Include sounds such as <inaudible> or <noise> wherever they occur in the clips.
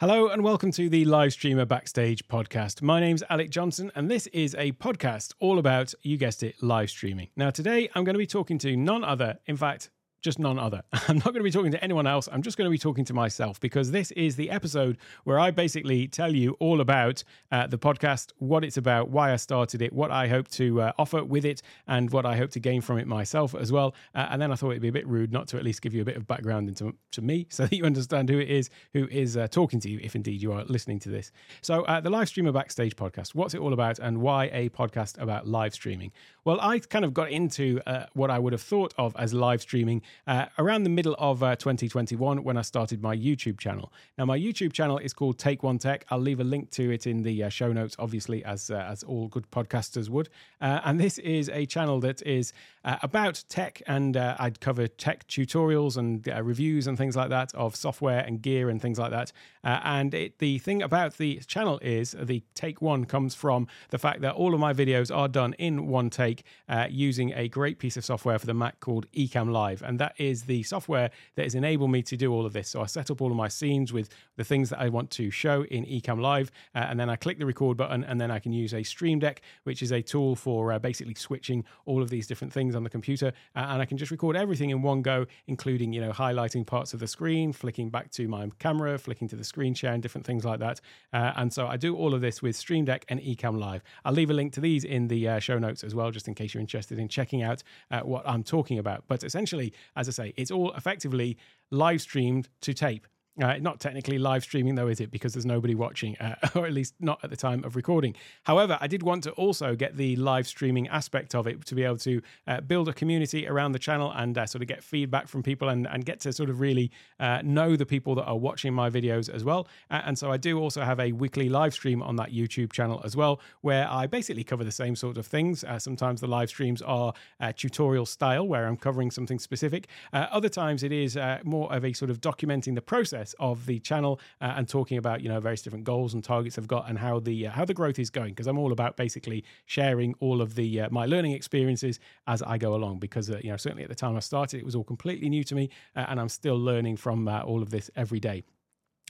Hello and welcome to the Live Streamer Backstage podcast. My name's Alec Johnson, and this is a podcast all about, you guessed it, live streaming. Now, today I'm going to be talking to none other, in fact, just none other. <laughs> I'm not going to be talking to anyone else. I'm just going to be talking to myself because this is the episode where I basically tell you all about uh, the podcast, what it's about, why I started it, what I hope to uh, offer with it, and what I hope to gain from it myself as well. Uh, and then I thought it'd be a bit rude not to at least give you a bit of background into to me <laughs> so that you understand who it is who is uh, talking to you, if indeed you are listening to this. So, uh, the Live Streamer Backstage podcast, what's it all about and why a podcast about live streaming? Well, I kind of got into uh, what I would have thought of as live streaming uh, around the middle of uh, 2021 when I started my YouTube channel. Now, my YouTube channel is called Take One Tech. I'll leave a link to it in the uh, show notes, obviously, as uh, as all good podcasters would. Uh, and this is a channel that is about tech, and I'd cover tech tutorials and reviews and things like that of software and gear and things like that. and it, the thing about the channel is the Take One comes from the fact that all of my videos are done in one take using a great piece of software for the Mac called Ecamm Live. And that is the software that has enabled me to do all of this. So I set up all of my scenes with the things that I want to show in Ecamm Live. Uh, and then I click the record button, and then I can use a Stream Deck, which is a tool for uh, basically switching all of these different things on the computer. Uh, and I can just record everything in one go, including, you know, highlighting parts of the screen, flicking back to my camera, flicking to the screen share, and different things like that. Uh, and so I do all of this with Stream Deck and Ecamm Live. I'll leave a link to these in the uh, show notes as well, just in case you're interested in checking out uh, what I'm talking about. But essentially, as I say, it's all effectively live streamed to tape. Uh, not technically live streaming, though, is it? Because there's nobody watching, uh, <laughs> or at least not at the time of recording. However, I did want to also get the live streaming aspect of it to be able to uh, build a community around the channel and uh, sort of get feedback from people and, and get to sort of really uh, know the people that are watching my videos as well. Uh, and so I do also have a weekly live stream on that YouTube channel as well, where I basically cover the same sort of things. sometimes the live streams are tutorial style, where I'm covering something specific. other times it is more of a sort of documenting the process of the channel uh, and talking about you know various different goals and targets I've got and how the uh, how the growth is going because I'm all about basically sharing all of the uh, my learning experiences as I go along because uh, you know certainly at the time I started it was all completely new to me uh, and I'm still learning from uh, all of this every day.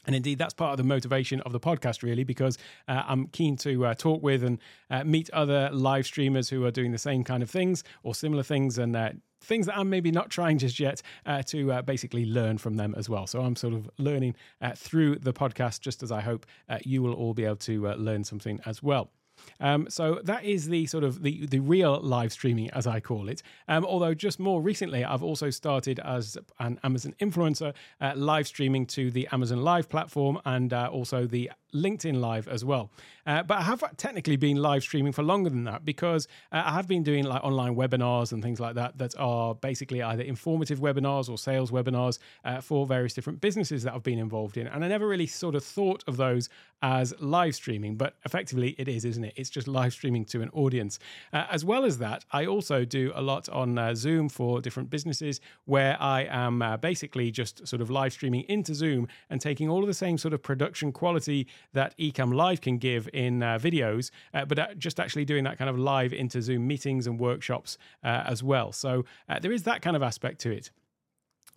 And indeed, that's part of the motivation of the podcast, really, because uh, I'm keen to uh, talk with and uh, meet other live streamers who are doing the same kind of things or similar things and things that I'm maybe not trying just yet uh, to uh, basically learn from them as well. So I'm sort of learning uh, through the podcast, just as I hope uh, you will all be able to uh, learn something as well. Um, so that is the sort of the the real live streaming, as I call it. Um, although just more recently, I've also started as an Amazon influencer, uh, live streaming to the Amazon Live platform and uh, also the LinkedIn Live as well. Uh, but I have technically been live streaming for longer than that because uh, I have been doing like online webinars and things like that that are basically either informative webinars or sales webinars uh, for various different businesses that I've been involved in. And I never really sort of thought of those as live streaming, but effectively it is, isn't it? It's just live streaming to an audience. Uh, as well as that, I also do a lot on uh, Zoom for different businesses where I am uh, basically just sort of live streaming into Zoom and taking all of the same sort of production quality that Ecamm Live can give in uh, videos, uh, but uh, just actually doing that kind of live into Zoom meetings and workshops uh, as well. So uh, there is that kind of aspect to it.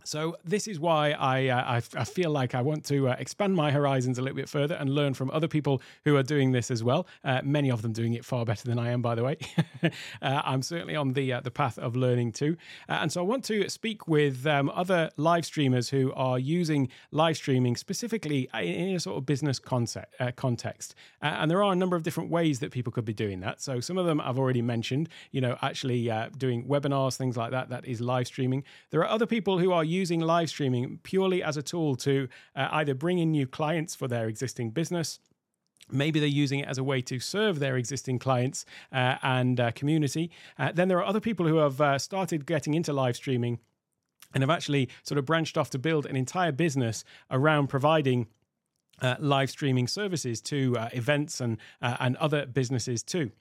So this is why I, uh, I, I feel like I want to uh, expand my horizons a little bit further and learn from other people who are doing this as well. Uh, many of them doing it far better than I am, by the way. <laughs> Uh, I'm certainly on the uh, the path of learning too, uh, and so I want to speak with um, other live streamers who are using live streaming specifically in a sort of business concept context. and there are a number of different ways that people could be doing that. So some of them I've already mentioned. You know, actually doing webinars, things like that. That is live streaming. There are other people who are using live streaming purely as a tool to uh, either bring in new clients for their existing business. Maybe they're using it as a way to serve their existing clients uh, and uh, community. Uh, then there are other people who have uh, started getting into live streaming and have actually sort of branched off to build an entire business around providing uh, live streaming services to uh, events and and other businesses too.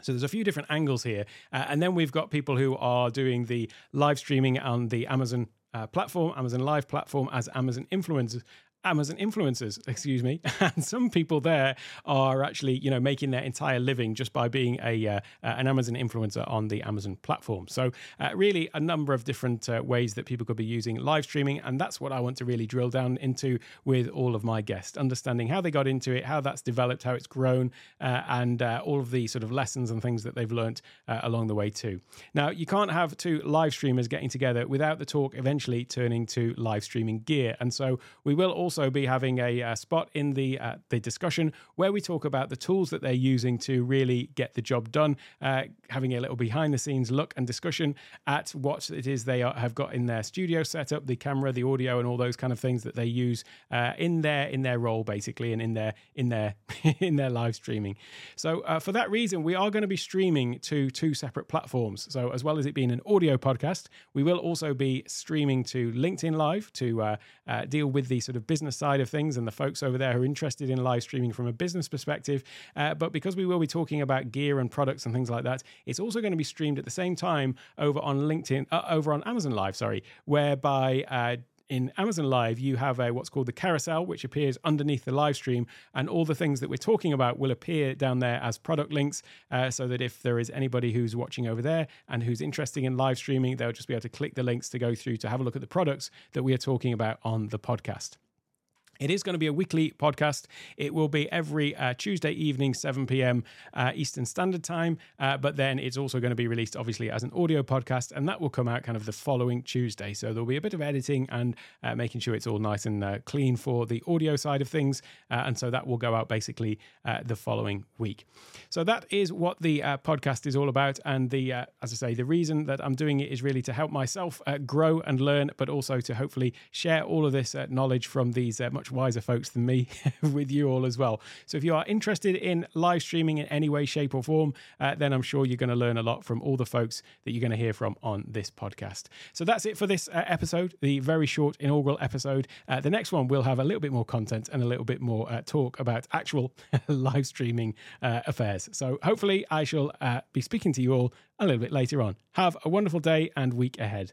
So there's a few different angles here, and then we've got people who are doing the live streaming on the Amazon uh, platform, Amazon Live platform, as Amazon influencers, Amazon influencers, excuse me, <laughs> and some people there are actually, you know, making their entire living just by being a uh, an Amazon influencer on the Amazon platform. So, uh, really, a number of different uh, ways that people could be using live streaming, and that's what I want to really drill down into with all of my guests, understanding how they got into it, how that's developed, how it's grown, uh, and uh, all of the sort of lessons and things that they've learned uh, along the way too. Now, you can't have two live streamers getting together without the talk eventually turning to live streaming gear, and so we will also be having a, a spot in the the discussion where we talk about the tools that they're using to really get the job done, uh, having a little behind the scenes look and discussion at what it is they are, have got in their studio setup, the camera, the audio, and all those kind of things that they use uh, in their in their role basically, and in their in their <laughs> in their live streaming. So uh, for that reason, we are going to be streaming to two separate platforms. So as well as it being an audio podcast, we will also be streaming to LinkedIn Live to uh, uh, deal with the sort of business side of things and the folks over there who are interested in live streaming from a business perspective. Uh, but because we will be talking about gear and products and things like that, it's also going to be streamed at the same time over on LinkedIn, uh, over on Amazon Live, sorry, whereby uh, in Amazon Live, you have a what's called the carousel, which appears underneath the live stream, and all the things that we're talking about will appear down there as product links, uh, so that if there is anybody who's watching over there and who's interested in live streaming, they'll just be able to click the links to go through to have a look at the products that we are talking about on the podcast. It is going to be a weekly podcast. It will be every uh, Tuesday evening, 7 p.m. Uh, Eastern Standard Time. Uh, but then it's also going to be released, obviously, as an audio podcast, and that will come out kind of the following Tuesday. So there'll be a bit of editing and uh, making sure it's all nice and uh, clean for the audio side of things. Uh, and so that will go out basically the following week. So that is what the podcast is all about. And the, as I say, the reason that I'm doing it is really to help myself grow and learn, but also to hopefully share all of this knowledge from these much much wiser folks than me <laughs> with you all as well. So if you are interested in live streaming in any way, shape, or form, uh, then I'm sure you're going to learn a lot from all the folks that you're going to hear from on this podcast. So that's it for this uh, episode, the very short inaugural episode. Uh, the next one will have a little bit more content and a little bit more uh, talk about actual <laughs> live streaming uh, affairs. So hopefully, I shall uh, be speaking to you all a little bit later on. Have a wonderful day and week ahead.